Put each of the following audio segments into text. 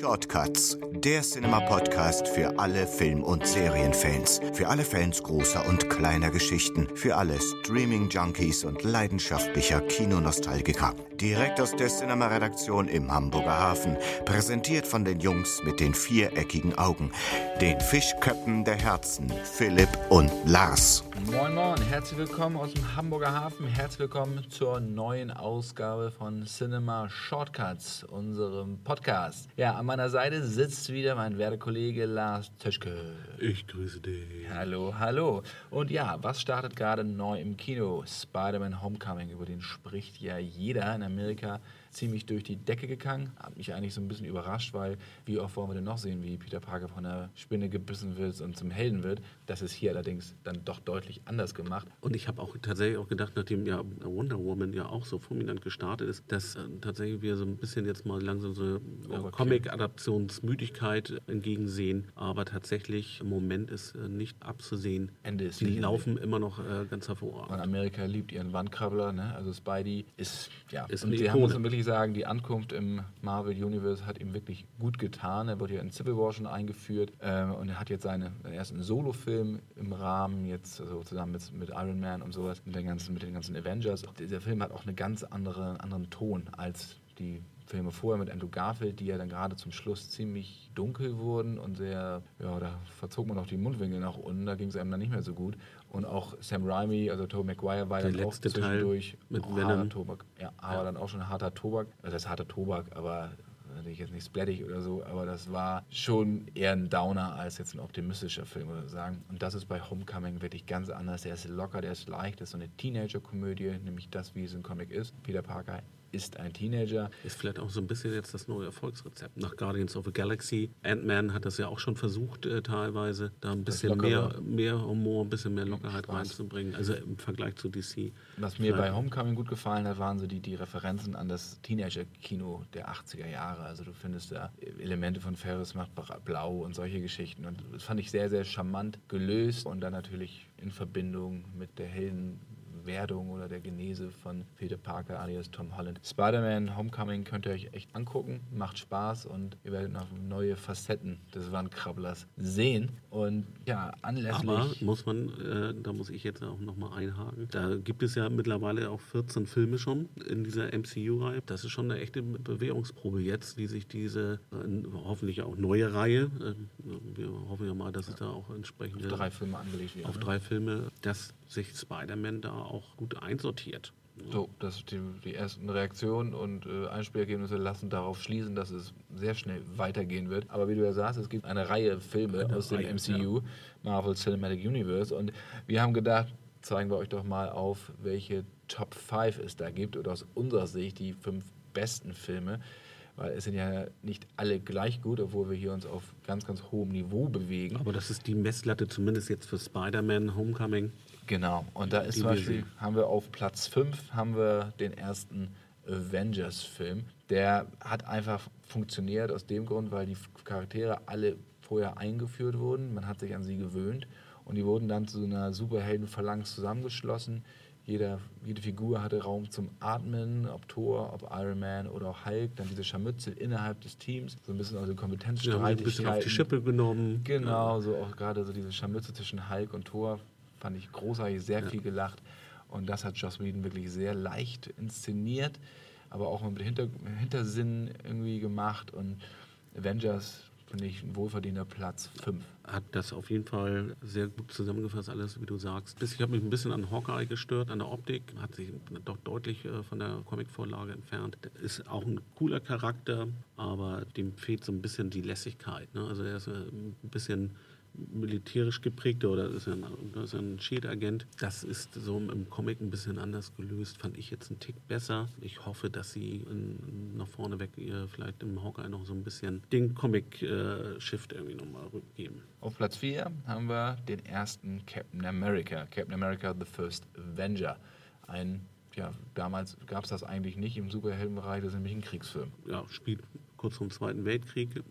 Shortcuts, der Cinema-Podcast für alle Film- und Serienfans. Für alle Fans großer und kleiner Geschichten. Für alle Streaming-Junkies und leidenschaftlicher Kinonostalgiker. Direkt aus der Cinema-Redaktion im Hamburger Hafen. Präsentiert von den Jungs mit den viereckigen Augen. Den Fischköppen der Herzen. Philipp und Lars. Moin Moin, herzlich willkommen aus dem Hamburger Hafen. Herzlich willkommen zur neuen Ausgabe von Cinema Shortcuts, unserem Podcast. Ja, an meiner Seite sitzt wieder mein Werdekollege Lars Töschke. Ich grüße dich. Hallo, hallo. Und ja, was startet gerade neu im Kino? Spider-Man Homecoming, über den spricht ja jeder in Amerika ziemlich durch die Decke gegangen. Hat mich eigentlich so ein bisschen überrascht, weil wie oft wollen wir denn noch sehen, wie Peter Parker von einer Spinne gebissen wird und zum Helden wird. Das ist hier allerdings dann doch deutlich anders gemacht. Und ich habe auch tatsächlich auch gedacht, nachdem ja Wonder Woman ja auch so fulminant gestartet ist, dass äh, tatsächlich wir so ein bisschen jetzt mal langsam so äh, Comic-Adaptionsmüdigkeit entgegensehen. Aber tatsächlich im Moment ist äh, nicht abzusehen. Ende ist Die laufen immer noch äh, ganz hervorragend. Und Amerika liebt ihren Wandkrabbler, ne? also Spidey ist, ja, Ist und wir haben uns wirklich sagen, die Ankunft im Marvel Universe hat ihm wirklich gut getan. Er wurde ja in Civil War schon eingeführt ähm, und er hat jetzt seine, seinen ersten Solo-Film im Rahmen, jetzt also zusammen mit, mit Iron Man und sowas, mit den ganzen, mit den ganzen Avengers. Dieser Film hat auch einen ganz andere, anderen Ton als die Filme vorher mit Andrew Garfield, die ja dann gerade zum Schluss ziemlich dunkel wurden und sehr, ja, da verzog man auch die Mundwinkel nach unten, da ging es einem dann nicht mehr so gut. Und auch Sam Raimi, also Tobey Maguire war Der dann auch letzte Teil zwischendurch mit harter Tobak. Ja, aber Ja. dann auch schon harter Tobak. Also das ist harter Tobak, aber natürlich jetzt nicht splattig oder so, aber das war schon eher ein Downer als jetzt ein optimistischer Film, würde ich sagen. Und das ist bei Homecoming wirklich ganz anders. Der ist locker, der ist leicht, das ist so eine Teenager-Komödie, nämlich das, wie es im Comic ist. Peter Parker ist ein Teenager. Ist vielleicht auch so ein bisschen jetzt das neue Erfolgsrezept. Nach Guardians of the Galaxy, Ant-Man hat das ja auch schon versucht, äh, teilweise, da ein bisschen mehr, mehr Humor, ein bisschen mehr Lockerheit Spaß. reinzubringen. Also im Vergleich zu DC. Was mir bei Homecoming gut gefallen hat, waren so die, die Referenzen an das Teenager-Kino der 80er Jahre. Also du findest da Elemente von Ferris macht blau und solche Geschichten. Und das fand ich sehr, sehr charmant gelöst und dann natürlich in Verbindung mit der Heldenwerdung oder der Genese von Peter Parker alias Tom Holland. Spider-Man Homecoming könnt ihr euch echt angucken, macht Spaß und ihr werdet noch neue Facetten des Wandkrabblers sehen. Und ja, anlässlich... Aber muss man, äh, da muss ich jetzt auch nochmal einhaken, da gibt es ja mittlerweile auch 14 Filme schon in dieser MCU-Reihe. Das ist schon eine echte Bewährungsprobe jetzt, die sich diese äh, hoffentlich auch neue Reihe, äh, wir hoffen ja mal, dass es da auch entsprechend auf drei Filme angelegt wird. auf ne? drei Filme, dass sich Spider-Man da auch gut einsortiert. So, dass die, die ersten Reaktionen und äh, Einspielergebnisse lassen darauf schließen, dass es sehr schnell weitergehen wird. Aber wie du ja sagst, es gibt eine Reihe Filme Eine aus dem Reihe, MCU, Marvel Cinematic Universe. Und wir haben gedacht, zeigen wir euch doch mal auf, welche Top 5 es da gibt oder aus unserer Sicht die fünf besten Filme. Weil es sind ja nicht alle gleich gut, obwohl wir hier uns auf ganz, ganz hohem Niveau bewegen. Aber das ist die Messlatte zumindest jetzt für Spider-Man Homecoming. Genau, und da ist zum Beispiel, haben wir auf Platz 5 haben wir den ersten Avengers-Film. Der hat einfach funktioniert aus dem Grund, weil die Charaktere alle vorher eingeführt wurden. Man hat sich an sie gewöhnt und die wurden dann zu einer Superhelden-Phalanx zusammengeschlossen. Jeder, jede Figur hatte Raum zum Atmen, ob Thor, ob Iron Man oder auch Hulk. Dann diese Scharmützel innerhalb des Teams, so ein bisschen also Sie haben ein Kompetenzstreitigkeiten. bisschen auf die Schippe genommen. Genau, so auch gerade so diese Scharmützel zwischen Hulk und Thor fand ich großartig, sehr viel gelacht. Und das hat Joss Whedon wirklich sehr leicht inszeniert, aber auch mit Hinter Hintersinn irgendwie gemacht. Und Avengers finde ich ein wohlverdienter Platz 5. hat das auf jeden Fall sehr gut zusammengefasst, alles, wie du sagst. Ich habe mich ein bisschen an Hawkeye gestört, an der Optik, hat sich doch deutlich äh, von der Comicvorlage entfernt. Ist auch ein cooler Charakter, aber dem fehlt so ein bisschen die Lässigkeit. Ne? Also er ist äh, ein bisschen militärisch geprägter oder ist ein, ist ein Shield-Agent. Das ist so im Comic ein bisschen anders gelöst, fand ich jetzt einen Tick besser. Ich hoffe, dass sie in, nach vorne weg ihr vielleicht im Hawkeye noch so ein bisschen den Comic-Shift irgendwie nochmal rückgeben. Auf Platz 4 haben wir den ersten Captain America. Captain America The First Avenger. Ein, ja, damals gab es das eigentlich nicht im Superheldenbereich, das ist nämlich ein Kriegsfilm. ja, spielt kurz vor dem Zweiten Weltkrieg.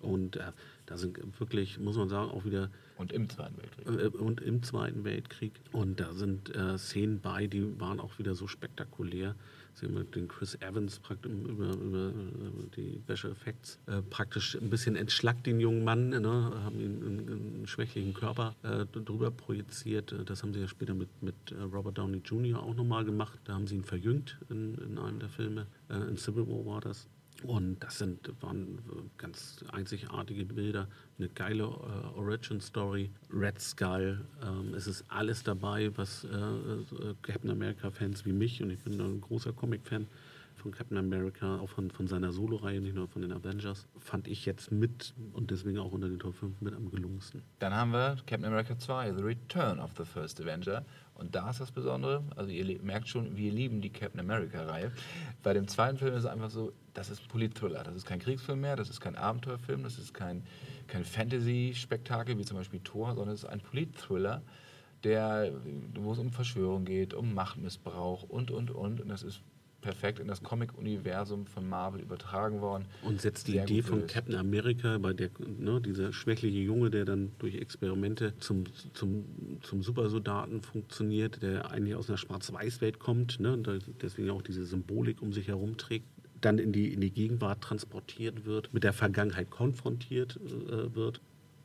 Und äh, da sind wirklich, muss man sagen, auch wieder Und im Zweiten Weltkrieg. äh, und im Zweiten Weltkrieg. Und da sind äh, Szenen bei, die waren auch wieder so spektakulär. Sie haben den Chris Evans über, über die Special Effects äh, praktisch ein bisschen entschlackt, den jungen Mann, ne? haben ihn einen, schwächlichen Körper äh, drüber projiziert. Das haben sie ja später mit, mit äh, Robert Downey Jr. auch nochmal gemacht. Da haben sie ihn verjüngt in, in einem der Filme. Äh, in Civil War war das. Und das sind, waren ganz einzigartige Bilder, eine geile äh, Origin-Story, Red Skull. Ähm, es ist alles dabei, was äh, äh Captain America-Fans wie mich, und ich bin ein großer Comic-Fan, von Captain America, auch von, von seiner Solo-Reihe, nicht nur von den Avengers, fand ich jetzt mit und deswegen auch unter den Top 5 mit am gelungensten. Dann haben wir Captain America 2, The Return of the First Avenger. Und da ist das Besondere, also ihr merkt schon, wir lieben die Captain America-Reihe. Bei dem zweiten Film ist es einfach so, das ist Polit-Thriller. Das ist kein Kriegsfilm mehr, das ist kein Abenteuerfilm, das ist kein, kein Fantasy-Spektakel wie zum Beispiel Thor, sondern es ist ein Polit-Thriller, der, wo es um Verschwörung geht, um Machtmissbrauch und, und, und. Und das ist perfekt in das Comic-Universum von Marvel übertragen worden. Und setzt die Idee von Captain America, bei der ne, dieser schwächliche Junge, der dann durch Experimente zum, zum, zum Supersoldaten funktioniert, der eigentlich aus einer Schwarz-Weiß-Welt kommt, ne, und deswegen auch diese Symbolik um sich herum trägt, dann in die, in die Gegenwart transportiert wird, mit der Vergangenheit konfrontiert äh, wird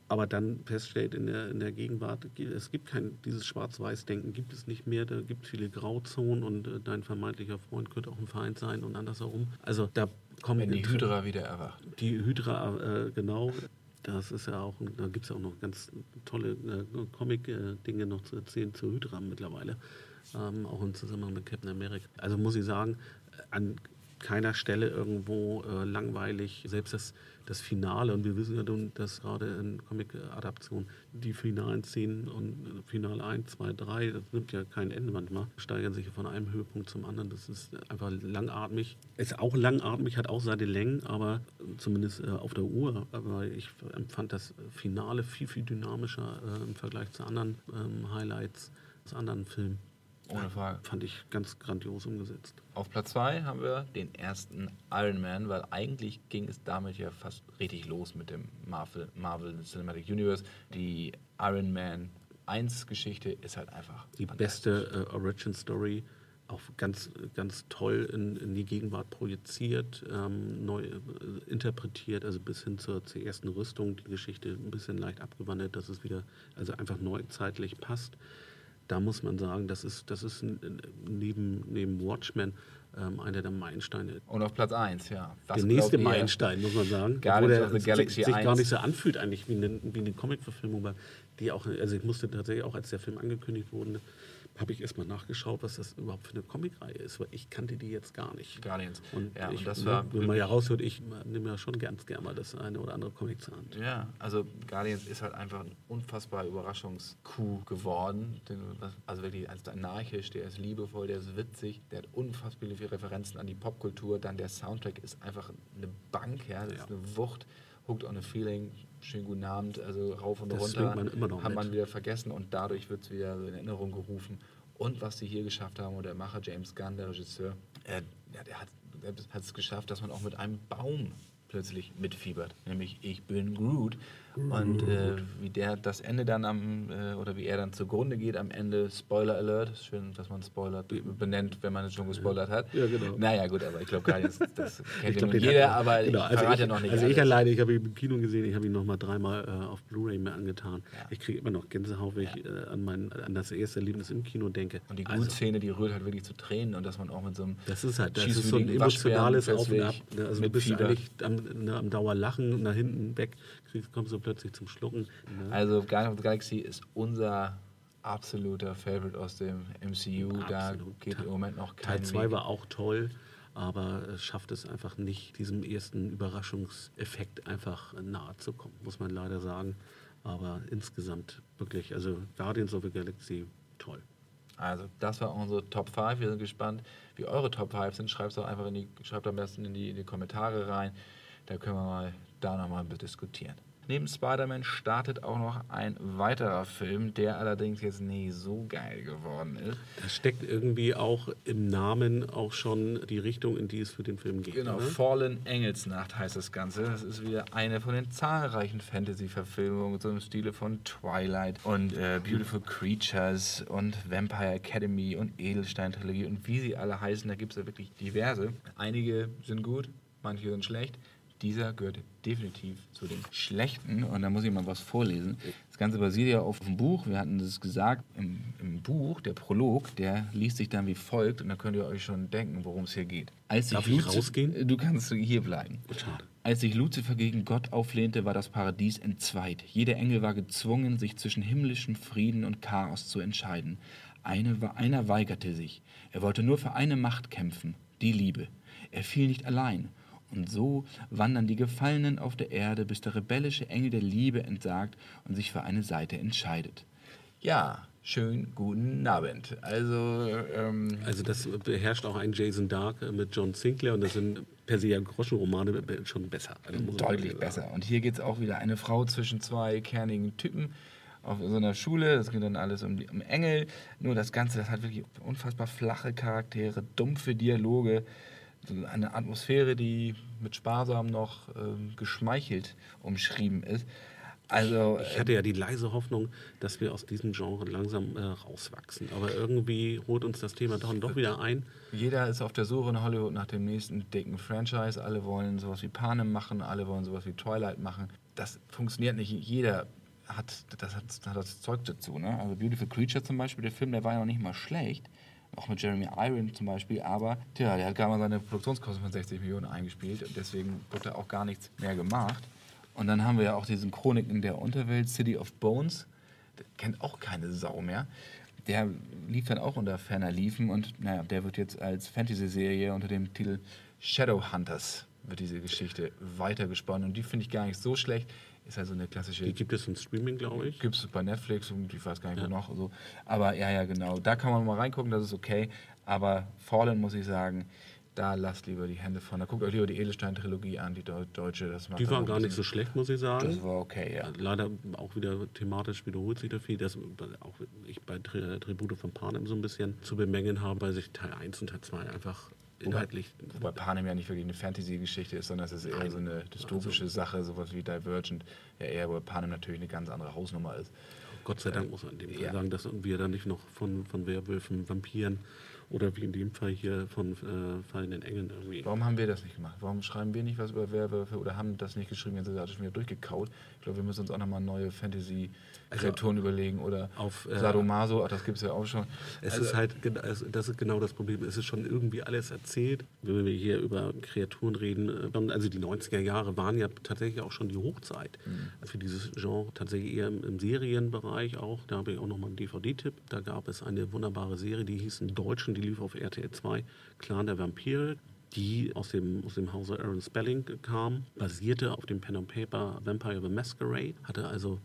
aber dann feststellt in der, in der Gegenwart, es gibt kein, dieses Schwarz-Weiß-Denken gibt es nicht mehr, da gibt es viele Grauzonen und äh, dein vermeintlicher Freund könnte auch ein Feind sein und andersherum. Also da kommt... Wenn die Hydra wieder erwacht. Die Hydra, äh, genau. Das ist ja auch, da gibt es ja auch noch ganz tolle äh, Comic-Dinge noch zu erzählen zur Hydra mittlerweile, ähm, auch im Zusammenhang mit Captain America. Also muss ich sagen, an keiner Stelle irgendwo äh, langweilig, selbst das das Finale, und wir wissen ja, dass gerade in Comic-Adaptionen die finalen Szenen und Finale 1, 2, 3, das nimmt ja kein Ende manchmal, steigern sich von einem Höhepunkt zum anderen. Das ist einfach langatmig. Ist auch langatmig, hat auch seine Längen, aber zumindest äh, auf der Uhr. Aber ich empfand das Finale viel, viel dynamischer äh, im Vergleich zu anderen ähm, Highlights, zu anderen Filmen. Ohne Frage. Fand ich ganz grandios umgesetzt. Auf Platz 2 haben wir den ersten Iron Man, weil eigentlich ging es damit ja fast richtig los mit dem Marvel, Marvel Cinematic Universe. Die Iron Man 1 Geschichte ist halt einfach. Die beste äh, Origin Story, auch ganz, ganz toll in, in die Gegenwart projiziert, ähm, neu äh, interpretiert, also bis hin zur, zur ersten Rüstung, die Geschichte ein bisschen leicht abgewandelt, dass es wieder also einfach neuzeitlich passt da muss man sagen, das ist, das ist neben, neben Watchmen ähm, einer der Meilensteine. Und auf Platz 1, ja. Was der nächste Meilenstein, muss man sagen. Guardians der the Galaxy sich 1. gar nicht so anfühlt eigentlich wie eine, wie eine Comic-Verfilmung, die auch, also ich musste tatsächlich auch, als der Film angekündigt wurde, habe ich erstmal nachgeschaut, was das überhaupt für eine Comicreihe ist, weil ich kannte die jetzt gar nicht. Guardians. Und, ja, ich, und das ne, war wenn man ja raushört, ich nehme ja schon ganz gerne mal das eine oder andere Comic zur Hand. Ja, also Guardians ist halt einfach ein unfassbar Überraschungskuh geworden. Also wirklich als anarchisch, der ist liebevoll, der ist witzig, der hat unfassbar viele Referenzen an die Popkultur. Dann der Soundtrack ist einfach eine Bank, ja, das ja. ist eine Wucht. Hooked on a Feeling, schönen guten Abend, also rauf und das runter, man hat man wieder vergessen und dadurch wird es wieder in Erinnerung gerufen. Und was sie hier geschafft haben, und der Macher James Gunn, der Regisseur, ja, der hat es geschafft, dass man auch mit einem Baum plötzlich mitfiebert, nämlich ich bin Groot. Und äh, wie der das Ende dann am, äh, oder wie er dann zugrunde geht am Ende, Spoiler Alert, schön, dass man Spoiler benennt, wenn man es schon gespoilert hat. Ja, genau. Naja, gut, aber ich glaube gar nicht, das kennt glaub, jeder, hat, aber genau, ich also ich, ja noch nicht. Also alles. ich alleine, ich habe ihn im Kino gesehen, ich habe ihn noch mal dreimal äh, auf Blu-ray mir angetan. Ja. Ich kriege immer noch Gänsehaut, wenn ich äh, an, mein, an das erste Erlebnis im Kino denke. Und die also, Szene, die rührt halt wirklich zu Tränen und dass man auch mit so einem Das ist halt, das ist so ein emotionales Auf und Ab. Ne? Also du bist eigentlich am, ne, am Dauer lachen, nach hinten weg, kriegst, kommst du plötzlich zum Schlucken. Ne? Also Guardians of the Galaxy ist unser absoluter Favorite aus dem MCU. Absolut. Da geht im Moment noch kein Teil 2 war auch toll, aber es schafft es einfach nicht, diesem ersten Überraschungseffekt einfach nahe zu kommen, muss man leider sagen. Aber insgesamt wirklich, also Guardians of the Galaxy, toll. Also, das war unsere Top 5. Wir sind gespannt, wie eure Top 5 sind. Schreibt es doch einfach in die, schreibt am besten in die, in die Kommentare rein. Da können wir mal da nochmal diskutieren. neben Spider-Man startet auch noch ein weiterer Film, der allerdings jetzt nicht so geil geworden ist. Da steckt irgendwie auch im Namen auch schon die Richtung, in die es für den Film geht. Genau, ne? Fallen Engelsnacht heißt das Ganze. Das ist wieder eine von den zahlreichen Fantasy-Verfilmungen, so im Stile von Twilight und äh, Beautiful Creatures und Vampire Academy und Edelstein-Trilogie und wie sie alle heißen. Da gibt es ja wirklich diverse. Einige sind gut, manche sind schlecht. Dieser gehört definitiv zu den schlechten. Und da muss ich mal was vorlesen. Das Ganze basiert ja auf einem Buch. Wir hatten das gesagt. Im, Im Buch, der Prolog, der liest sich dann wie folgt. Und da könnt ihr euch schon denken, worum es hier geht. Als Darf sich ich Luzi- rausgehen? Du kannst hier bleiben. Schade. Als sich Luzifer gegen Gott auflehnte, war das Paradies entzweit. Jeder Engel war gezwungen, sich zwischen himmlischem Frieden und Chaos zu entscheiden. Eine, einer weigerte sich. Er wollte nur für eine Macht kämpfen, die Liebe. Er fiel nicht allein. Und so wandern die Gefallenen auf der Erde, bis der rebellische Engel der Liebe entsagt und sich für eine Seite entscheidet. Ja, schön guten Abend. Also, ähm, Also das beherrscht auch ein Jason Dark mit John Sinclair und das sind per se ja Groschenromane schon besser. Also Deutlich besser. Und hier geht es auch wieder eine Frau zwischen zwei kernigen Typen auf so einer Schule. Das geht dann alles um, die, um Engel. Nur das Ganze, das hat wirklich unfassbar flache Charaktere, dumpfe Dialoge, eine Atmosphäre, die mit sparsam noch ähm, geschmeichelt umschrieben ist. Also, Ich hatte ja die leise Hoffnung, dass wir aus diesem Genre langsam äh, rauswachsen. Aber irgendwie holt uns das Thema dann doch wieder ein. Jeder ist auf der Suche in Hollywood nach dem nächsten dicken Franchise. Alle wollen sowas wie Panem machen, alle wollen sowas wie Twilight machen. Das funktioniert nicht. Jeder hat das, hat, hat das Zeug dazu. Ne? Also Beautiful Creature zum Beispiel, der Film, der war ja noch nicht mal schlecht. Auch mit Jeremy Iron zum Beispiel. Aber tja, der hat gerade mal seine Produktionskosten von 60 Millionen eingespielt. Und deswegen wird da auch gar nichts mehr gemacht. Und dann haben wir ja auch diesen Chroniken der Unterwelt, City of Bones. Der kennt auch keine Sau mehr. Der lief dann auch unter ferner Liefen und naja, der wird jetzt als Fantasy-Serie unter dem Titel Shadowhunters wird diese Geschichte weitergesponnen und die finde ich gar nicht so schlecht. Ist also eine klassische Die gibt es im Streaming, glaube ich. gibt es bei Netflix und ich weiß gar nicht, wo noch. So. Aber ja, ja, genau. Da kann man mal reingucken, das ist okay. Aber Fallen muss ich sagen, da lasst lieber die Hände von. Da guckt euch lieber die Edelstein-Trilogie an, die Deu- deutsche. Das macht Die dann war auch gar nicht so schlecht, muss ich sagen. Das war okay, ja. Leider auch wieder thematisch wiederholt sich da viel, dass auch ich bei Tri Tribute von Panem so ein bisschen zu bemängeln habe, weil sich Teil 1 und Teil 2 einfach inhaltlich Wobei Panem ja nicht wirklich eine Fantasy-Geschichte ist, sondern es ist eher so eine dystopische Sache, sowas wie Divergent. Ja, eher, wo Panem natürlich eine ganz andere Hausnummer ist. Gott sei Dank muss man in dem Fall ja. sagen, dass wir da nicht noch von, von Werwölfen, Vampiren oder wie in dem Fall hier von äh, fallenden Engeln irgendwie. Warum haben wir das nicht gemacht? Warum schreiben wir nicht was über Werwölfe oder haben das nicht geschrieben, wenn sie das schon wieder durchgekaut? Ich glaube, wir müssen uns auch nochmal neue Fantasy-Kreaturen überlegen oder auf, äh, Sadomaso, ach, das gibt es ja auch schon. Es Also, ist halt, das ist genau das Problem. Es ist schon irgendwie alles erzählt. Wenn wir hier über Kreaturen reden, äh, also die 90er Jahre waren ja tatsächlich auch schon die Hochzeit für dieses Genre. Tatsächlich eher im, im Serienbereich auch. Da habe ich auch nochmal einen DVD-Tipp. Da gab es eine wunderbare Serie, die hieß in Deutschen, die lief auf RTL 2, Clan der Vampire die aus dem, aus dem Hause Aaron Spelling kam, basierte auf dem Pen and Paper Vampire the Masquerade, hatte also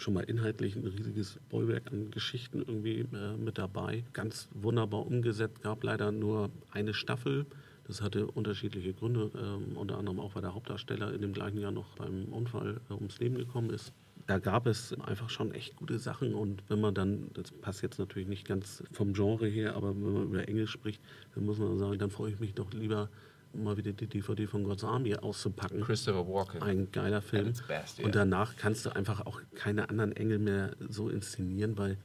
schon mal inhaltlich ein riesiges Bollwerk an Geschichten irgendwie äh, mit dabei. Ganz wunderbar umgesetzt, gab leider nur eine Staffel. Das hatte unterschiedliche Gründe, ähm, unter anderem auch, weil der Hauptdarsteller in dem gleichen Jahr noch beim Unfall äh, ums Leben gekommen ist. Da gab es einfach schon echt gute Sachen und wenn man dann, das passt jetzt natürlich nicht ganz vom Genre her, aber wenn man über Englisch spricht, dann muss man sagen, dann freue ich mich doch lieber mal wieder die DVD von God's Army auszupacken. Christopher Walken. Ein geiler Film. best, ja. Und danach kannst du einfach auch keine anderen Engel mehr so inszenieren, weil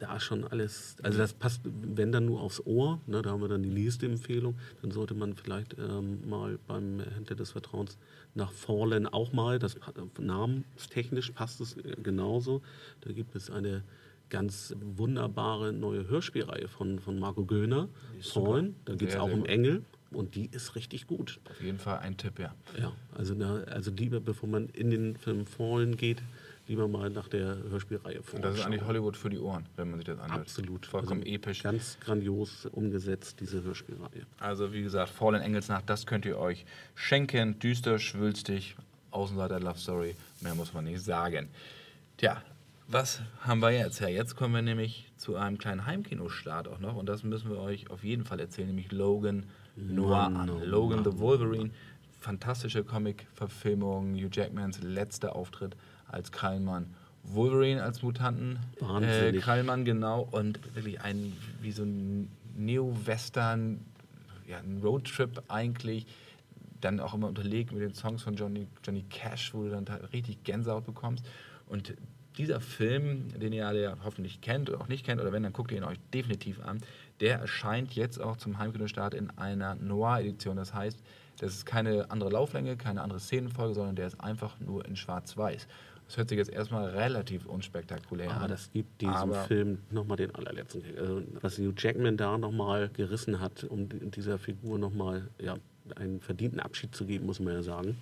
da schon alles, also das passt, wenn dann nur aufs Ohr, ne, da haben wir dann die nächste Empfehlung, dann sollte man vielleicht ähm, mal beim Händler des Vertrauens nach Fallen auch mal, das namenstechnisch passt es äh, genauso, da gibt es eine ganz wunderbare neue Hörspielreihe von, von Marco Göhner, Fallen, da geht es auch um. Engel und die ist richtig gut. Auf jeden Fall ein Tipp, ja. Ja, also, na, also lieber, bevor man in den Film Fallen geht, lieber mal nach der Hörspielreihe Und das ist eigentlich Hollywood für die Ohren, wenn man sich das anhört. Absolut. Vollkommen Also episch. Ganz grandios umgesetzt, diese Hörspielreihe. Also wie gesagt, Fallen Engelsnacht, das könnt ihr euch schenken. Düster, schwülstig, Außenseiter Love Story. Mehr muss man nicht sagen. Tja, was haben wir jetzt? Ja, jetzt kommen wir nämlich zu einem kleinen Heimkinostart auch noch. Und das müssen wir euch auf jeden Fall erzählen, nämlich Logan Noir an. oh Logan the Wolverine. fantastische Comic-Verfilmung, Hugh Jackmans letzter Auftritt als Krallmann. Wolverine als Mutanten, äh. Krallmann genau und wirklich ein wie so ein Neo-Western, ja, ein Roadtrip eigentlich, dann auch immer unterlegt mit den Songs von Johnny, Johnny Cash, wo du dann da richtig Gänsehaut bekommst. Und dieser Film, den ihr alle ja hoffentlich kennt oder auch nicht kennt, oder wenn, dann guckt ihr ihn euch definitiv an, der erscheint jetzt auch zum Heimkinostart in einer Noir-Edition. Das heißt, das ist keine andere Lauflänge, keine andere Szenenfolge, sondern der ist einfach nur in Schwarz-Weiß. Das hört sich jetzt erstmal relativ unspektakulär Aber an. das gibt diesem Aber- Film nochmal den allerletzten Kick. Also, was Hugh Jackman da nochmal gerissen hat, um di- dieser Figur nochmal ja, einen verdienten Abschied zu geben, muss man ja sagen.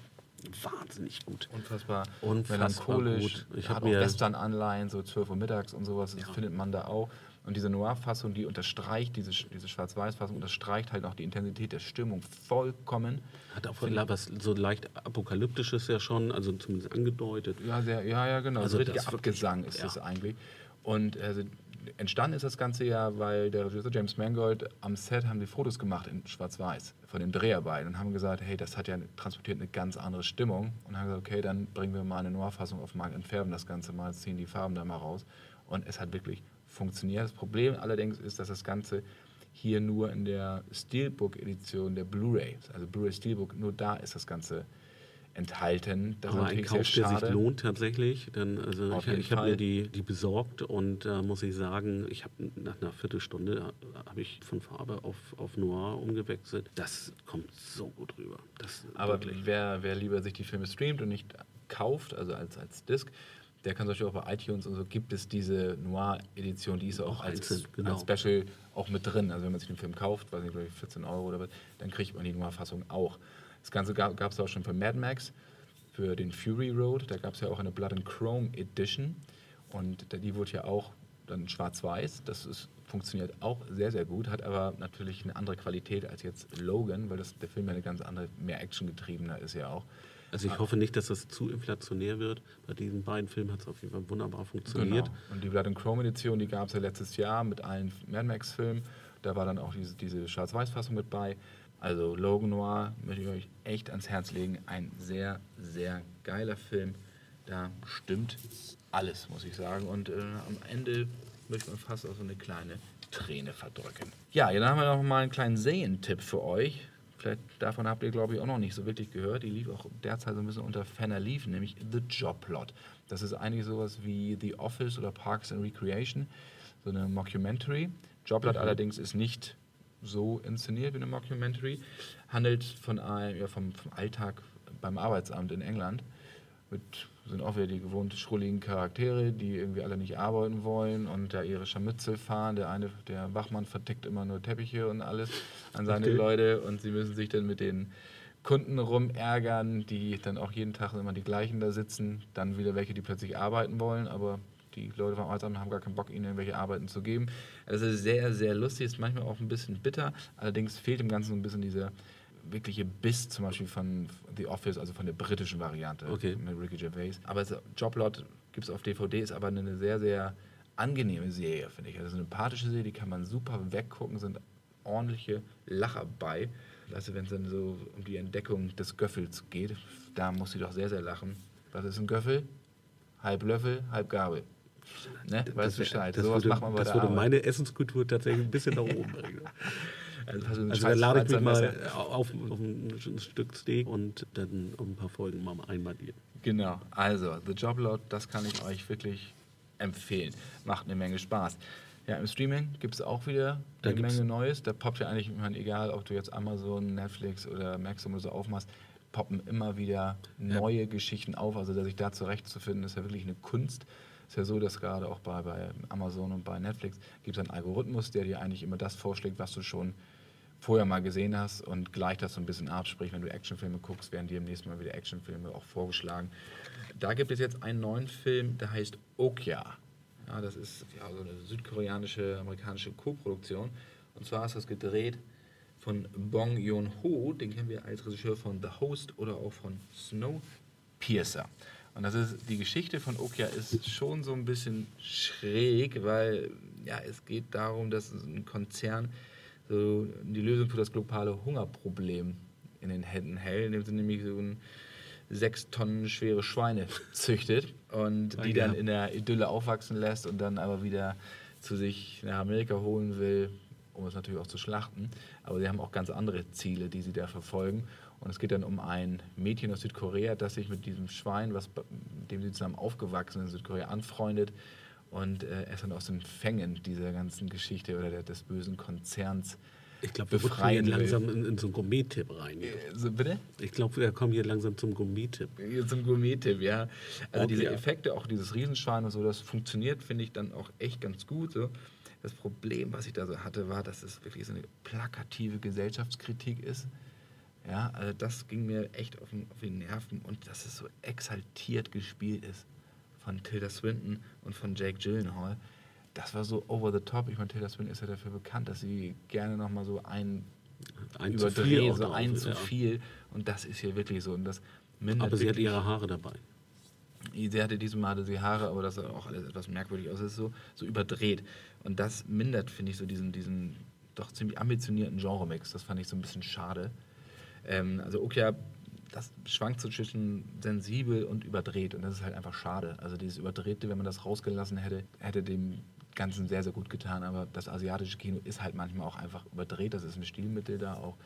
Wahnsinnig gut. Unfassbar, Unfassbar melancholisch. gut. Ich Ich hab habe auch mir- Western-Anleihen, so 12 Uhr mittags und sowas, das findet man da auch. Und diese Noir-Fassung, die unterstreicht, diese, diese Schwarz-Weiß-Fassung unterstreicht halt auch die Intensität der Stimmung vollkommen. Hat auch was so leicht Apokalyptisches ja schon, also zumindest angedeutet. Ja, sehr, ja, ja, genau. Also Also richtiger Abgesang ist ja. das eigentlich. Und also, entstanden ist das Ganze ja, weil der Regisseur James Mangold am Set haben die Fotos gemacht in Schwarz-Weiß von den Dreharbeiten und haben gesagt, hey, das hat ja transportiert eine ganz andere Stimmung. Und haben gesagt, okay, dann bringen wir mal eine Noir-Fassung auf den Markt, entfärben das Ganze mal, ziehen die Farben da mal raus. Und es hat wirklich funktioniert. Das Problem allerdings ist, dass das Ganze hier nur in der Steelbook-Edition der Blu-ray, also Blu-ray Steelbook, nur da ist das Ganze enthalten. Das Aber ein Kauf, der sich lohnt tatsächlich. Denn, also Auf ich ich habe mir die, die besorgt und äh, muss ich sagen, ich habe nach einer Viertelstunde äh, habe ich von Farbe auf, auf Noir umgewechselt. Das kommt so gut rüber. Das, Aber wirklich. wer, wer lieber sich die Filme streamt und nicht kauft, also als, als Disc, der kann zum Beispiel auch bei iTunes und so gibt es diese Noir-Edition, die ist auch Auch als, einzeln, genau. als Special auch mit drin. Also wenn man sich den Film kauft, weiß nicht, glaube ich, 14 Euro oder was, dann kriegt man die Noir-Fassung auch. Das Ganze gab es auch schon für Mad Max, für den Fury Road, da gab es ja auch eine Blood and Chrome Edition und die wurde ja auch dann schwarz-weiß. Das ist, funktioniert auch sehr, sehr gut, hat aber natürlich eine andere Qualität als jetzt Logan, weil das, der Film ja eine ganz andere, mehr actiongetriebener ist ja auch. Also ich hoffe nicht, dass das zu inflationär wird. Bei diesen beiden Filmen hat es auf jeden Fall wunderbar funktioniert. Genau. Und die Blood and Chrome Edition, die gab es ja letztes Jahr mit allen Mad Max-Filmen. Da war dann auch diese, diese Schwarz-Weiß-Fassung mit bei. Also Logan Noir möchte ich euch echt ans Herz legen. Ein sehr, sehr geiler Film. Da stimmt alles, muss ich sagen. Und äh, am Ende möchte man fast auch so eine kleine Träne verdrücken. Ja, dann haben wir noch mal einen kleinen Serientipp für euch. Vielleicht davon habt ihr, glaube ich, auch noch nicht so wirklich gehört. Die lief auch derzeit so ein bisschen unter Fenner Leaf, nämlich The Job Plot. Das ist eigentlich sowas wie The Office oder Parks and Recreation, so eine Mockumentary. Joblot allerdings ist nicht so inszeniert wie eine Mockumentary, handelt von einem, ja, vom, vom Alltag beim Arbeitsamt in England. Mit, sind auch wieder die gewohnt schrulligen Charaktere, die irgendwie alle nicht arbeiten wollen und da ihre Scharmützel fahren. Der eine, der Wachmann vertickt immer nur Teppiche und alles an seine Okay. Leute und sie müssen sich dann mit den Kunden rumärgern, die dann auch jeden Tag immer die gleichen da sitzen. Dann wieder welche, die plötzlich arbeiten wollen, aber die Leute vom Arbeitsamt haben gar keinen Bock, ihnen irgendwelche Arbeiten zu geben. Also es ist sehr, sehr lustig, ist manchmal auch ein bisschen bitter. Allerdings fehlt im Ganzen so ein bisschen dieser wirkliche Biss zum Beispiel von The Office, also von der britischen Variante Okay. mit Ricky Gervais. Aber Joblot gibt es auf DVD, ist aber eine sehr, sehr angenehme Serie, finde ich. Also eine sympathische Serie, die kann man super weggucken, sind ordentliche Lacher bei. Also wenn es dann so um die Entdeckung des Göffels geht, da muss sie doch sehr, sehr lachen. Was ist ein Göffel? Halb Löffel, halb Gabel. Ne? Weißt du Bescheid. das würde, das würde meine Essenskultur tatsächlich ein bisschen nach oben bringen. Also, Also dann lade ich mich mal auf, auf ein Stück Steak und dann um ein paar Folgen mal einmalieren. Genau, also The Joblot, das kann ich euch wirklich empfehlen. Macht eine Menge Spaß. Ja, im Streaming gibt es auch wieder Da eine Menge Neues. Da poppt ja eigentlich, ich meine, egal ob du jetzt Amazon, Netflix oder Maxim oder so aufmachst, poppen immer wieder neue Geschichten auf. Also, sich da zurechtzufinden, ist ja wirklich eine Kunst. Ist ja so, dass gerade auch bei, bei Amazon und bei Netflix gibt es einen Algorithmus, der dir eigentlich immer das vorschlägt, was du schon vorher mal gesehen hast und gleicht das so ein bisschen ab. Sprich, wenn du Actionfilme guckst, werden dir im nächsten Mal wieder Actionfilme auch vorgeschlagen. Da gibt es jetzt einen neuen Film, der heißt Okja. Ja, das ist ja, so eine südkoreanische, amerikanische Co-Produktion. Und zwar ist das gedreht von Bong Joon-ho, den kennen wir als Regisseur von The Host oder auch von Snowpiercer. Und das ist, die Geschichte von Okja ist schon so ein bisschen schräg, weil ja, es geht darum, dass ein Konzern so die Lösung für das globale Hungerproblem in den Händen hält, indem sie nämlich so ein sechs Tonnen schwere Schweine züchtet und die dann in der Idylle aufwachsen lässt und dann aber wieder zu sich nach Amerika holen will, um es natürlich auch zu schlachten. Aber sie haben auch ganz andere Ziele, die sie da verfolgen. Und es geht dann um ein Mädchen aus Südkorea, das sich mit diesem Schwein, was, mit dem sie zusammen aufgewachsen sind in Südkorea, anfreundet und äh, ist dann aus den Fängen dieser ganzen Geschichte oder der, des bösen Konzerns ich glaube, wir kommen hier langsam in, in so einen Gourmet-Tipp rein. Äh, so, bitte? Ich glaube, wir kommen hier langsam zum Gourmet-Tipp. Zum Gourmet-Tipp, ja. Also okay. diese Effekte, auch dieses Riesenschwein und so, das funktioniert, finde ich, dann auch echt ganz gut. So. Das Problem, was ich da so hatte, war, dass es wirklich so eine plakative Gesellschaftskritik ist. Ja, also das ging mir echt auf, den, auf die Nerven und dass es so exaltiert gespielt ist von Tilda Swinton und von Jake Gyllenhaal das war so over the top. Ich meine, Taylor Swift ist ja dafür bekannt, dass sie gerne nochmal so ein, ein überdreht, so ein zu viel. Und das ist hier wirklich so. Und das aber sie hat ihre Haare dabei. Sie hatte diesmal hatte sie Haare, aber das sah auch alles etwas merkwürdig aus. Es ist so, so überdreht. Und das mindert, finde ich, so diesen, diesen doch ziemlich ambitionierten Genremix. Das fand ich so ein bisschen schade. Ähm, also Okia, das schwankt so zwischen sensibel und überdreht. Und das ist halt einfach schade. Also dieses Überdrehte, wenn man das rausgelassen hätte, hätte dem Ganzen sehr, sehr gut getan. Aber das asiatische Kino ist halt manchmal auch einfach überdreht. Das ist ein Stilmittel da auch.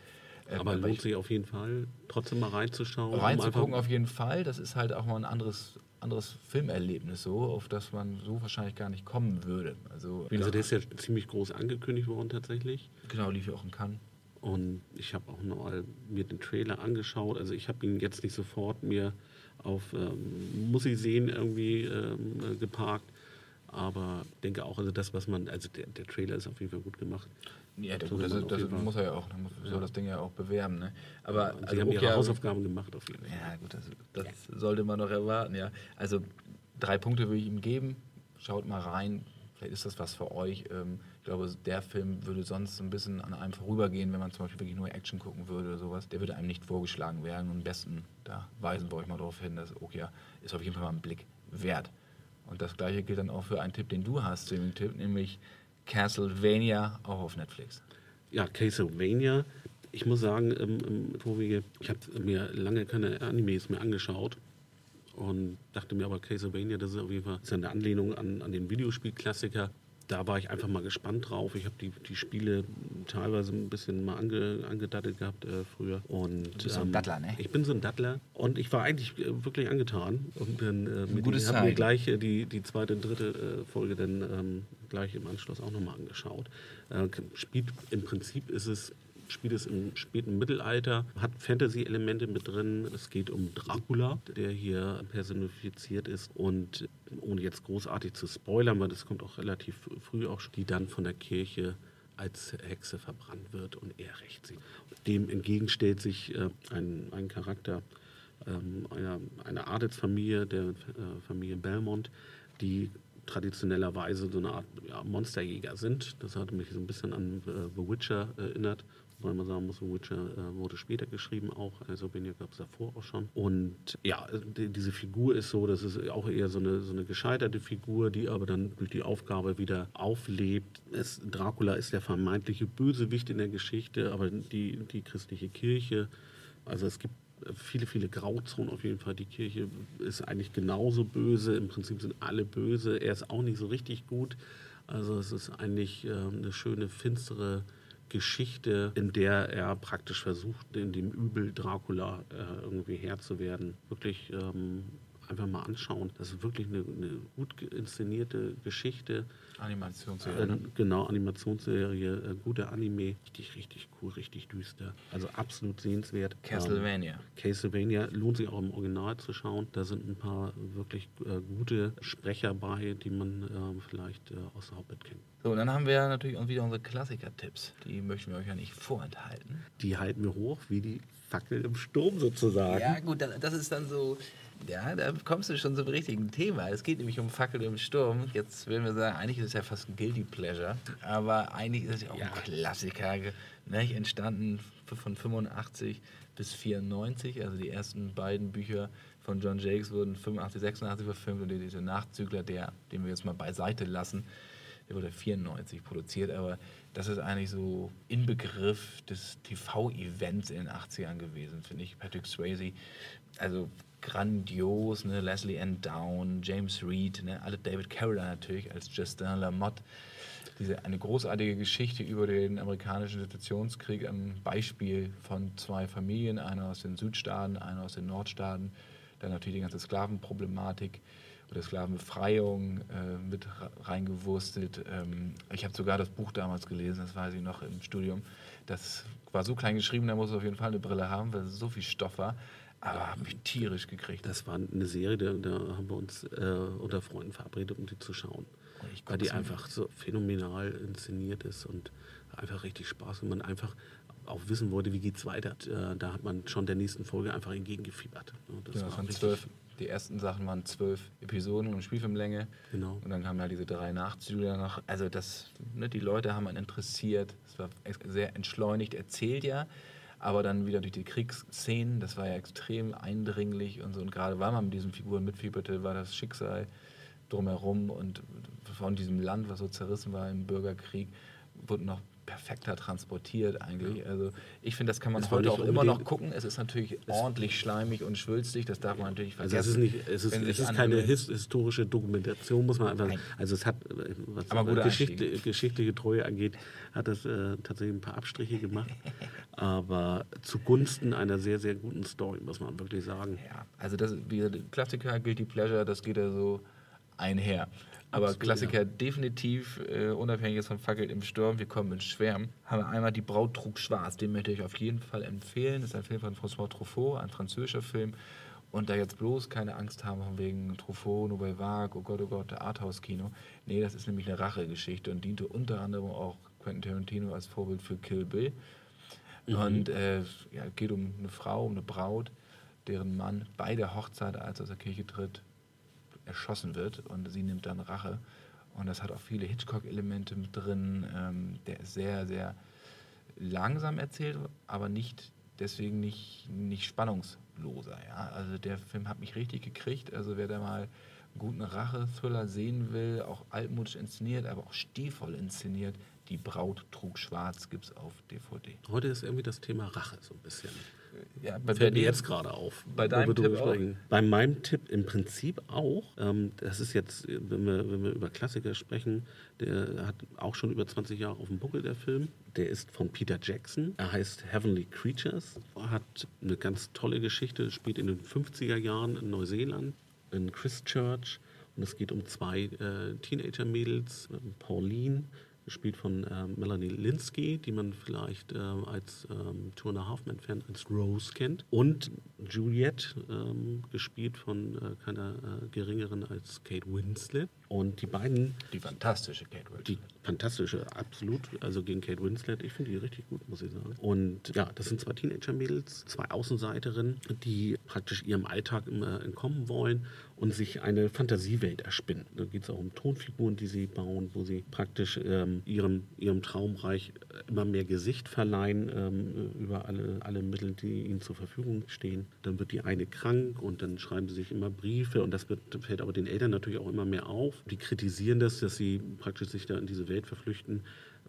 Ähm, aber lohnt sich auf jeden Fall, trotzdem mal reinzuschauen. Reinzugucken um auf jeden Fall. Das ist halt auch mal ein anderes, anderes Filmerlebnis, so, auf das man so wahrscheinlich gar nicht kommen würde. Also, also der ist ja ziemlich groß angekündigt worden tatsächlich. Genau, lief ja auch in Cannes. Und ich habe auch noch mal mir den Trailer angeschaut. Also ich habe ihn jetzt nicht sofort mir auf ähm, muss ich sehen irgendwie ähm, äh, geparkt. Aber ich denke auch, also das, was man, also der, der Trailer ist auf jeden Fall gut gemacht. Ja, das, das, das, das muss er ja auch, soll ja. das Ding ja auch bewerben. Ne? Aber ja, Sie also haben ihre ja, Hausaufgaben gemacht auf jeden Fall. Ja, gut, das, das ja. sollte man noch erwarten, ja. Also drei Punkte würde ich ihm geben. Schaut mal rein, vielleicht ist das was für euch. Ähm, ich glaube, der Film würde sonst ein bisschen an einem vorübergehen, wenn man zum Beispiel wirklich nur Action gucken würde oder sowas. Der würde einem nicht vorgeschlagen werden. Und am besten, da weisen wir euch mal darauf hin, dass Okia ist auf jeden Fall mal ein Blick wert. Und das gleiche gilt dann auch für einen Tipp, den du hast, Streaming-Tipp, nämlich Castlevania, auch auf Netflix. Ja, Castlevania. Ich muss sagen, im, im Vorwege, ich habe mir lange keine Animes mehr angeschaut und dachte mir aber, Castlevania, das ist auf jeden Fall ist eine Anlehnung an, an den Videospielklassiker da war ich einfach mal gespannt drauf. Ich habe die, die Spiele teilweise ein bisschen mal ange, angedattelt gehabt äh, früher. Und, du bist ähm, so ein Dattler, ne? Ich bin so ein Dattler und ich war eigentlich äh, wirklich angetan. Und dann äh, mit ich habe mir gleich äh, die, die zweite und dritte äh, Folge dann ähm, gleich im Anschluss auch nochmal angeschaut. Äh, spielt im Prinzip ist es spielt es im späten Mittelalter, hat Fantasy-Elemente mit drin. Es geht um Dracula, der hier personifiziert ist und ohne jetzt großartig zu spoilern, weil das kommt auch relativ früh auch, die dann von der Kirche als Hexe verbrannt wird und er rächt sie. Dem entgegenstellt sich äh, ein, ein Charakter ähm, einer, einer Adelsfamilie, der äh, Familie Belmont, die traditionellerweise so eine Art ja, Monsterjäger sind. Das hat mich so ein bisschen an äh, The Witcher erinnert weil man sagen muss, Witcher äh, wurde später geschrieben auch, also Benja gab es davor auch schon. Und ja, die, diese Figur ist so, das ist auch eher so eine, so eine gescheiterte Figur, die aber dann durch die Aufgabe wieder auflebt. Es, Dracula ist der vermeintliche Bösewicht in der Geschichte, aber die, die christliche Kirche, also es gibt viele, viele Grauzonen auf jeden Fall. Die Kirche ist eigentlich genauso böse. Im Prinzip sind alle böse. Er ist auch nicht so richtig gut. Also es ist eigentlich äh, eine schöne, finstere Geschichte, in der er praktisch versucht, in dem Übel Dracula äh, irgendwie Herr zu werden. Wirklich ähm, einfach mal anschauen. Das ist wirklich eine, eine gut inszenierte Geschichte. Animationsserie. Äh, genau, Animationsserie, äh, guter Anime, richtig, richtig cool, richtig düster. Also absolut sehenswert. Castlevania. Ähm, Castlevania lohnt sich auch im Original zu schauen. Da sind ein paar wirklich äh, gute Sprecher bei, die man ähm, vielleicht äh, aus der Hobbit kennt. So, und dann haben wir natürlich auch wieder unsere Klassiker-Tipps. Die möchten wir euch ja nicht vorenthalten. Die halten wir hoch wie die Fackel im Sturm sozusagen. Ja, gut, das ist dann so ja, da kommst du schon zum richtigen Thema. Es geht nämlich um Fackel im Sturm. Jetzt würden wir sagen, eigentlich ist es ja fast ein Guilty Pleasure, aber eigentlich ist es ja auch ja. ein Klassiker. Ne? Entstanden von 85 bis 94, also die ersten beiden Bücher von John Jakes wurden 85, 86 verfilmt und diese Nachzügler, der, den wir jetzt mal beiseite lassen, Der wurde 94 produziert, aber das ist eigentlich so Inbegriff des TV-Events in den 80ern gewesen, finde ich. Patrick Swayze, also grandios, ne? Leslie Ann Down, James Reed, ne? alle David Carradine natürlich als Justin Lamotte. Diese, eine großartige Geschichte über den amerikanischen Situationskrieg am Beispiel von zwei Familien, einer aus den Südstaaten, einer aus den Nordstaaten. Dann natürlich die ganze Sklavenproblematik oder Sklavenbefreiung äh, mit reingewurstet. Ähm, ich habe sogar das Buch damals gelesen, das weiß ich noch im Studium. Das war so klein geschrieben, da muss es auf jeden Fall eine Brille haben, weil es so viel Stoff war. Aber habe mich tierisch gekriegt. Das war eine Serie, da, da haben wir uns äh, unter Freunden verabredet, um die zu schauen. Weil die einfach so phänomenal inszeniert ist und einfach richtig Spaß und man einfach auch wissen wollte, wie geht es weiter. Äh, da hat man schon der nächsten Folge einfach entgegengefiebert. Das ja, waren zwölf, die ersten Sachen waren zwölf Episoden und Spielfilmlänge. Genau. Und dann kamen halt diese drei Nachzüge noch. Also das, ne, die Leute haben einen interessiert. Es war sehr entschleunigt erzählt ja aber dann wieder durch die Kriegsszenen, das war ja extrem eindringlich und so. Und gerade weil man mit diesen Figuren mitfieberte, war das Schicksal drumherum und von diesem Land, was so zerrissen war im Bürgerkrieg, wurde noch perfekter transportiert eigentlich. Ja. Also ich finde, das kann man das heute auch immer noch gucken. Es ist natürlich ordentlich schleimig und schwülstig, das darf man natürlich vergessen. Also es ist, nicht, es ist, es ist keine his historische Dokumentation, muss man einfach Nein. Also es hat, was Geschichte, geschichtliche Treue angeht, hat es äh, tatsächlich ein paar Abstriche gemacht. aber zugunsten einer sehr, sehr guten Story, muss man wirklich sagen. Ja, also das wie Klassiker, Guilty Pleasure, das geht ja so einher. Aber Absolut, Klassiker ja. definitiv, äh, unabhängig jetzt von Fackelt im Sturm, wir kommen ins Schwärmen, haben wir einmal Die Braut trug schwarz. Den möchte ich auf jeden Fall empfehlen. Das ist ein Film von François Truffaut, ein französischer Film. Und da jetzt bloß keine Angst haben von wegen Truffaut, Nouvelle Vague, oh Gott, oh Gott, Arthouse-Kino. Nee, das ist nämlich eine Rachegeschichte und diente unter anderem auch Quentin Tarantino als Vorbild für Kill Bill. Mhm. Und äh, ja, geht um eine Frau, um eine Braut, deren Mann bei der Hochzeit, als er aus der Kirche tritt, erschossen wird und sie nimmt dann Rache. Und das hat auch viele Hitchcock-Elemente mit drin. Ähm, der ist sehr, sehr langsam erzählt, aber nicht deswegen nicht, nicht spannungsloser. Ja? Also der Film hat mich richtig gekriegt. Also wer da mal einen guten Rache-Thriller sehen will, auch altmodisch inszeniert, aber auch stilvoll inszeniert, Die Braut trug schwarz gibt es auf DVD. Heute ist irgendwie das Thema Rache so ein bisschen ja, bei fällt mir jetzt gerade auf. Bei deinem Tipp auch? Bei meinem Tipp im Prinzip auch. Ähm, das ist jetzt, wenn wir, wenn wir über Klassiker sprechen, der hat auch schon über 20 Jahre auf dem Buckel, der Film. Der ist von Peter Jackson. Er heißt Heavenly Creatures. Hat eine ganz tolle Geschichte, spielt in den 50er Jahren in Neuseeland, in Christchurch. Und es geht um zwei äh, Teenager-Mädels, Pauline gespielt von äh, Melanie Linsky, die man vielleicht äh, als ähm, Two and a Half Men-Fan als Rose kennt. Und Juliette, ähm, gespielt von äh, keiner äh, geringeren als Kate Winslet. Und die beiden. Die fantastische Kate Winslet. Die fantastische, absolut. Also gegen Kate Winslet. Ich finde die richtig gut, muss ich sagen. Und ja, das sind zwei Teenager-Mädels, zwei Außenseiterinnen, die praktisch ihrem Alltag immer entkommen wollen und sich eine Fantasiewelt erspinnen. Da geht es auch um Tonfiguren, die sie bauen, wo sie praktisch ähm, ihrem, ihrem Traumreich immer mehr Gesicht verleihen ähm, über alle, alle Mittel, die ihnen zur Verfügung stehen. Dann wird die eine krank und dann schreiben sie sich immer Briefe und das wird, fällt aber den Eltern natürlich auch immer mehr auf. Die kritisieren das, dass sie praktisch sich da in diese Welt verflüchten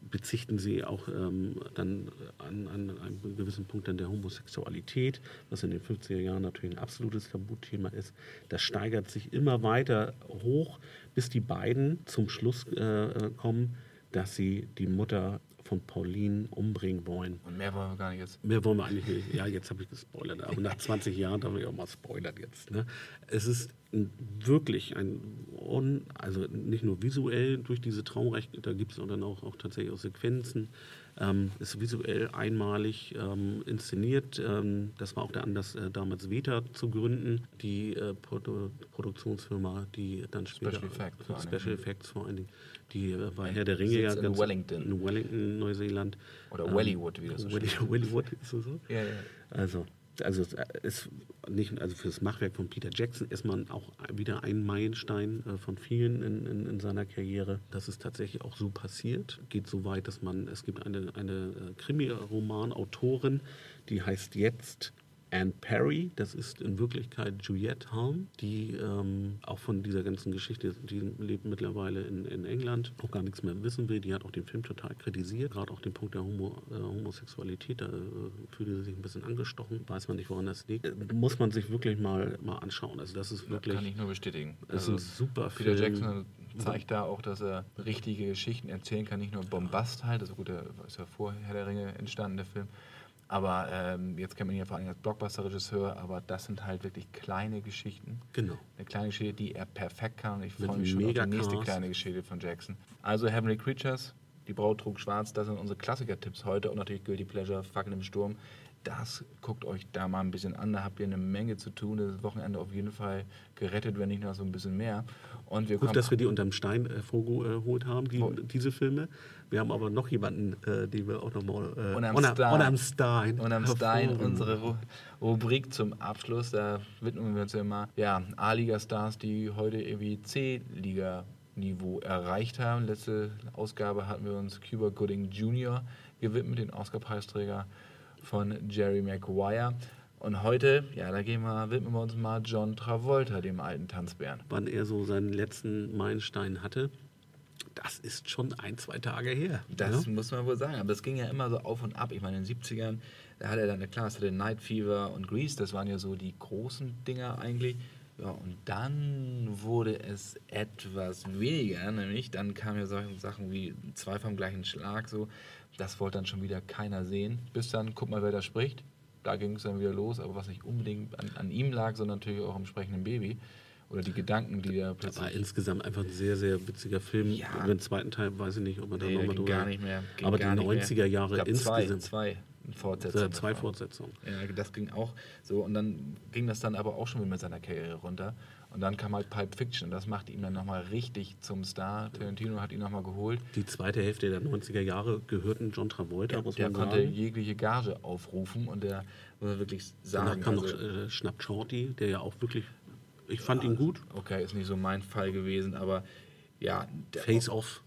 bezichten sie auch ähm, dann an, an, einem gewissen Punkt dann der Homosexualität, was in den 50er Jahren natürlich ein absolutes Tabuthema ist. Das steigert sich immer weiter hoch, bis die beiden zum Schluss äh, kommen, dass sie die Mutter von Pauline umbringen wollen. Und mehr wollen wir gar nicht jetzt. Mehr wollen wir eigentlich nicht. Ja, jetzt habe ich gespoilert. Aber nach 20 Jahren darf ich auch mal spoilern jetzt. Ne? Es ist wirklich ein, also nicht nur visuell durch diese Traumrechte, da gibt es dann auch, auch tatsächlich auch Sequenzen, ähm, ist visuell einmalig ähm, inszeniert. Ähm, das war auch der Anlass, äh, damals Veta zu gründen, die äh, Produ Produktionsfirma, die dann später Special Effects, vor, Special Effects vor allen Dingen, die äh, war Herr der Ringe ja in Wellington. in Wellington, Neuseeland. Oder ähm, Wellywood, wie das so Welly, Wellywood ist so. so? Ja, ja. Also also es nicht, also für das Machwerk von Peter Jackson ist man auch wieder ein Meilenstein äh, von vielen in, in, in, seiner Karriere. Das ist tatsächlich auch so passiert. Geht so weit, dass man, es gibt eine, eine äh, Krimi-Roman-Autorin, die heißt jetzt Anne Perry, das ist in Wirklichkeit Juliette Hulme, die ähm, auch von dieser ganzen Geschichte, die lebt mittlerweile in, in England, auch gar nichts mehr wissen will. Die hat auch den Film total kritisiert, gerade auch den Punkt der Homo, äh, Homosexualität, da äh, fühlte sie sich ein bisschen angestochen, weiß man nicht, woran das liegt. Äh, muss man sich wirklich mal, mal anschauen. Also das ist wirklich... Kann ich nur bestätigen. Das also, ist ein super Peter Film. Jackson zeigt da auch, dass er richtige Geschichten erzählen kann, nicht nur Bombast halt, also gut, der ist ja vor Herr der Ringe entstanden, der Film, aber ähm, jetzt kennt man ihn ja vor allem als Blockbuster-Regisseur, aber das sind halt wirklich kleine Geschichten. Genau. Eine kleine Geschichte, die er perfekt kann. Und ich freue mich schon auf die nächste kleine Geschichte von Jackson. Also Heavenly Creatures, Die Braut trug schwarz, das sind unsere Klassiker-Tipps heute. Und natürlich Guilty Pleasure, Fackeln im Sturm. Das guckt euch da mal ein bisschen an. Da habt ihr eine Menge zu tun. Das Wochenende auf jeden Fall gerettet, wenn nicht noch so ein bisschen mehr. Und wir Gut, dass wir die unterm Stein hervorgeholt haben, die, diese Filme. Wir haben aber noch jemanden, äh, den wir auch nochmal. Äh, und am Stein. Und am Stein. Und am Stein unsere Ru Rubrik zum Abschluss. Da widmen wir uns ja immer ja, A-Liga-Stars, die heute irgendwie C-Liga-Niveau erreicht haben. Letzte Ausgabe hatten wir uns Cuba Gooding Jr. gewidmet, den Oscar-Preisträger von Jerry Maguire. Und heute, ja, da gehen wir, widmen wir uns mal John Travolta, dem alten Tanzbären. Wann er so seinen letzten Meilenstein hatte das ist schon ein, zwei Tage her. Das ja? muss man wohl sagen. Aber das ging ja immer so auf und ab. Ich meine, in den 70ern, da hat er dann, klar, es hatte Night Fever und Grease, das waren ja so die großen Dinger eigentlich. Ja, und dann wurde es etwas weniger, nämlich dann kamen ja solche Sachen wie zwei vom gleichen Schlag, so. Das wollte dann schon wieder keiner sehen. Bis dann, guck mal, wer da spricht. Da ging es dann wieder los, aber was nicht unbedingt an, an ihm lag, sondern natürlich auch am sprechenden Baby oder die Gedanken, die da plötzlich. Das war insgesamt einfach ein sehr, sehr witziger Film. Ja. Den zweiten Teil weiß ich nicht, ob man nee, da nochmal drüber. Gar nicht mehr. Aber die 90er Jahre glaub, insgesamt. Zwei, zwei Fortsetzungen. Zwei Fortsetzungen. Ja, das ging auch so. Und dann ging das dann aber auch schon wieder mit seiner Karriere runter. Und dann kam halt Pipe Fiction. Das macht ihn dann nochmal richtig zum Star. Tarantino hat ihn nochmal geholt. Die zweite Hälfte der 90er Jahre gehörten John Travolta, ja, muss der man konnte jegliche Gage aufrufen und der muss man wirklich sagen. Danach kam also, noch äh, Schnapp Shorty, der ja auch wirklich ich fand ja, ihn gut. Okay, ist nicht so mein Fall gewesen, aber ja. Face Off.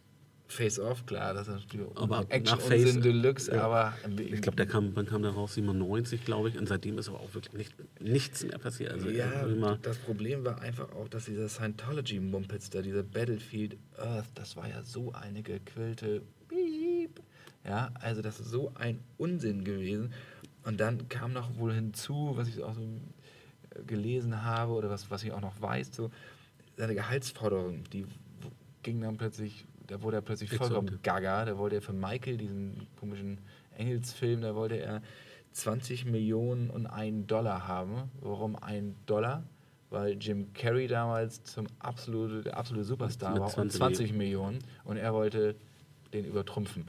Face Off, klar, das ist natürlich aber Action nach Face, Deluxe, ja. aber ich glaube, der kam, wann kam der raus? 97, glaube ich, und seitdem ist aber auch wirklich nicht, nichts mehr passiert. Also ja, das Problem war einfach auch, dass dieser Scientology-Mumpitz da, dieser Battlefield Earth, das war ja so eine gequillte Piep. Ja, also das ist so ein Unsinn gewesen. Und dann kam noch wohl hinzu, was ich auch so gelesen habe oder was, was ich auch noch weiß, so seine Gehaltsforderung, die ging dann plötzlich, da wurde er plötzlich vollkommen gaga. Da wollte er für Michael, diesen komischen Engelsfilm, da wollte er 20 Millionen und einen Dollar haben. Warum ein Dollar? Weil Jim Carrey damals zum absolute, der absolute Superstar war und 20 Millionen und er wollte den übertrumpfen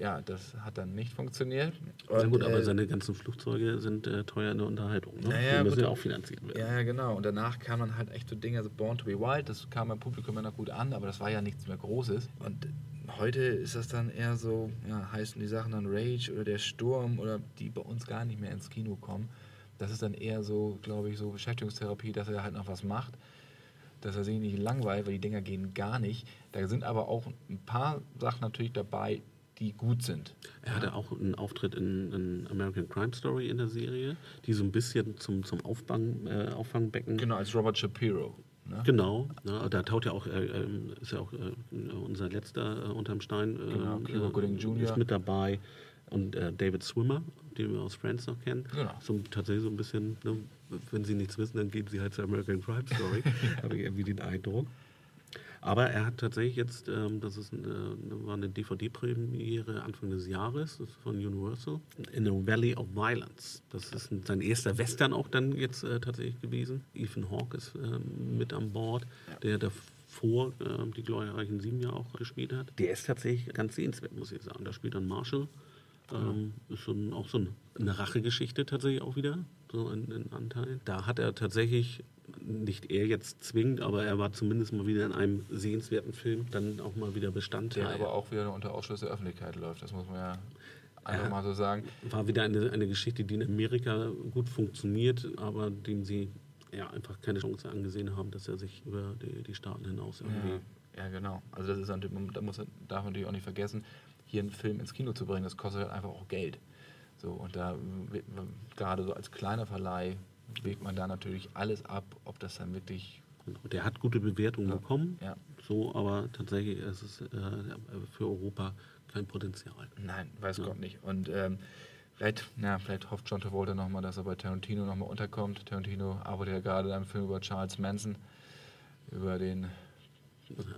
ja, das hat dann nicht funktioniert. Und, Na gut, aber äh, seine ganzen Flugzeuge sind äh, teuer in der Unterhaltung. Ne? Naja, Die müssen ja auch finanziert werden. Ja, genau. Und danach kam dann halt echt so Dinge, also Born to be Wild, das kam beim Publikum immer noch gut an, aber das war ja nichts mehr Großes. Und heute ist das dann eher so, ja, heißen die Sachen dann Rage oder der Sturm oder die bei uns gar nicht mehr ins Kino kommen. Das ist dann eher so, glaube ich, so Beschäftigungstherapie, dass er halt noch was macht dass er sich nicht langweilt, weil die Dinger gehen gar nicht. Da sind aber auch ein paar Sachen natürlich dabei, die gut sind. Er hatte auch einen Auftritt in, in, American Crime Story in der Serie, die so ein bisschen zum, zum Auffang, äh, Auffangbecken. Genau, als Robert Shapiro. Ne? Genau, ne, da taut ja auch, äh, ähm, ist ja auch äh, unser letzter äh, unterm Stein genau, Cuba Gooding Jr. ist mit dabei und äh, David Swimmer, den wir aus Friends noch kennen. Genau. So tatsächlich so ein bisschen, ne, wenn sie nichts wissen, dann gehen sie halt zur American Crime Story, habe ich irgendwie den Eindruck. Aber er hat tatsächlich jetzt, ähm, das ist eine, war eine DVD-Premiere Anfang des Jahres, das ist von Universal, In the Valley of Violence. Das ist ein, sein erster Western auch dann jetzt äh, tatsächlich gewesen. Ethan Hawke ist äh, mit an Bord, der davor äh, die glorreichen sieben Jahre auch gespielt hat. Der ist tatsächlich ganz sehenswert, muss ich sagen. Da spielt dann Marshall. Ähm, ist so ein, auch so eine Rachegeschichte tatsächlich auch wieder, so in, in Anteilen. Da hat er tatsächlich nicht er jetzt zwingend, aber er war zumindest mal wieder in einem sehenswerten Film dann auch mal wieder Bestandteil. Der aber auch wieder unter Ausschluss der Öffentlichkeit läuft, das muss man ja einfach mal so sagen. War wieder eine, eine Geschichte, die in Amerika gut funktioniert, aber dem sie ja einfach keine Chance angesehen haben, dass er sich über die, die Staaten hinaus irgendwie. Ja, ja, genau. Also das ist da muss darf man natürlich auch nicht vergessen, hier einen Film ins Kino zu bringen, das kostet halt einfach auch Geld. So, und da man- gerade so als kleiner Verleih wägt man da natürlich alles ab, ob das dann wirklich. Der hat gute Bewertungen bekommen, ja. so, aber tatsächlich ist es äh, für Europa kein Potenzial. Nein, weiß Gott nicht. Und ähm, vielleicht, na, vielleicht hofft John Travolta nochmal, dass er bei Tarantino nochmal unterkommt. Tarantino arbeitet ja gerade an einem Film über Charles Manson, über den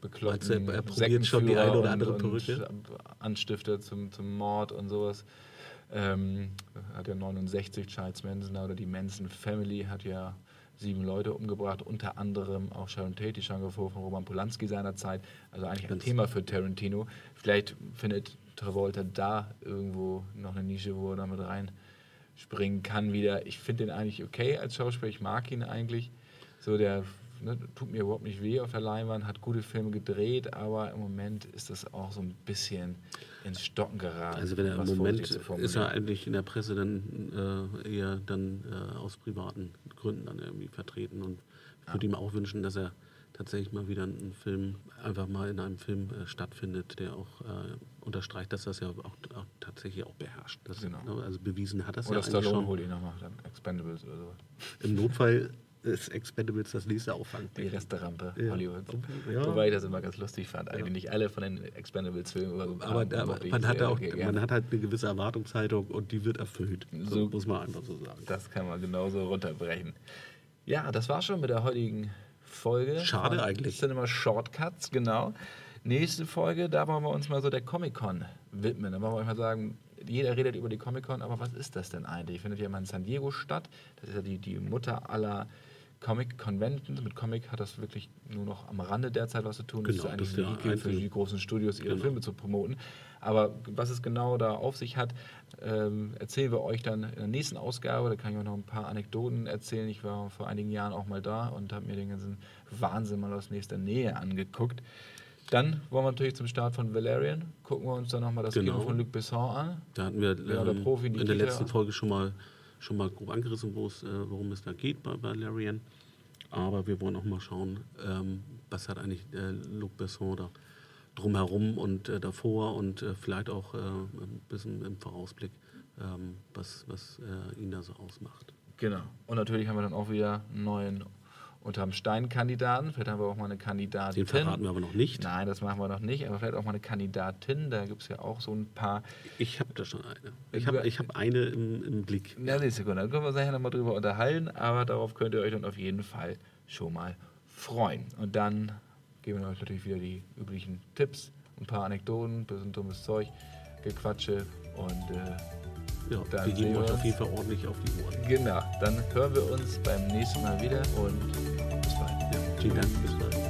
bekloppten du, er probiert schon die eine oder andere Perücke? Anstifter zum, zum Mord und sowas. Ähm, hat ja 69 Charles Manson oder die Manson Family hat ja sieben Leute umgebracht, unter anderem auch Sharon Tate, die Schwangere von Roman Polanski seinerzeit. Also eigentlich ein Thema für Tarantino. Vielleicht findet Travolta da irgendwo noch eine Nische, wo er damit reinspringen kann wieder. Ich finde den eigentlich okay als Schauspieler. Ich mag ihn eigentlich. So der ne, tut mir überhaupt nicht weh auf der Leinwand, hat gute Filme gedreht, aber im Moment ist das auch so ein bisschen ins Stocken geraten. Also wenn er im Moment ist er eigentlich in der Presse dann äh, eher dann äh, aus privaten Gründen dann irgendwie vertreten und ich würde ihm auch wünschen, dass er tatsächlich mal wieder einen Film einfach mal in einem Film äh, stattfindet, der auch äh, unterstreicht, dass das ja auch, auch tatsächlich auch beherrscht. Das, Genau. ne, Also bewiesen hat das Oder ja eigentlich Stallone schon. holt ihn nochmal, dann Expendables oder so. Im Notfall ist Expendables das nächste Auffang. Die Resterampe Ja. Hollywoods. Ja. Wobei ich das immer ganz lustig fand. Eigentlich nicht alle von den Expendables-Filmen über Aber da, ich man, hat auch, man hat halt eine gewisse Erwartungshaltung und die wird erfüllt. So, So- muss man einfach so sagen. Das kann man genauso runterbrechen. Ja, das war schon mit der heutigen Folge. Schade eigentlich. Cinema Shortcuts, genau. Nächste Folge, da wollen wir uns mal so der Comic-Con widmen. Da wollen wir euch mal sagen, jeder redet über die Comic-Con, aber was ist das denn eigentlich? Findet ja mal in San Diego statt. Das ist ja die, die Mutter aller Comic-Conventions. Mit Comic hat das wirklich nur noch am Rande derzeit was zu tun. Genau, das ist eigentlich das ist Vehikel für die großen Studios, ihre Genau. Filme zu promoten. Aber was es genau da auf sich hat, ähm, erzählen wir euch dann in der nächsten Ausgabe. Da kann ich euch noch ein paar Anekdoten erzählen. Ich war vor einigen Jahren auch mal da und habe mir den ganzen Wahnsinn mal aus nächster Nähe angeguckt. Dann wollen wir natürlich zum Start von Valerian. Gucken wir uns dann nochmal das Genau. Kino von Luc Besson an. Da hatten wir Ja, der ähm, Profi in der letzten Folge schon mal, schon mal grob angerissen, äh, worum es da geht bei Valerian. Aber wir wollen auch mal schauen, ähm, was hat eigentlich äh, Luc Besson da drumherum und äh, davor und äh, vielleicht auch äh, ein bisschen im Vorausblick, ähm, was, was äh, ihn da so ausmacht. Genau. Und natürlich haben wir dann auch wieder einen neuen unterm Stein-Kandidaten. Vielleicht haben wir auch mal eine Kandidatin. Den verraten wir aber noch nicht. Nein, das machen wir noch nicht, aber vielleicht auch mal eine Kandidatin. Da gibt es ja auch so ein paar. Ich habe da schon eine. Ich habe ich hab eine im, im Blick. Na, die Sekunde, da können wir uns nachher nochmal drüber unterhalten, aber darauf könnt ihr euch dann auf jeden Fall schon mal freuen. Und dann geben wir euch natürlich wieder die üblichen Tipps, ein paar Anekdoten, ein bisschen dummes Zeug, Gequatsche und äh, Ja, Dann wir geben wir euch auf jeden Fall ordentlich auf die Ohren. genau, dann hören wir uns beim nächsten Mal wieder und bis bald. Ja, vielen Dank, bis bald.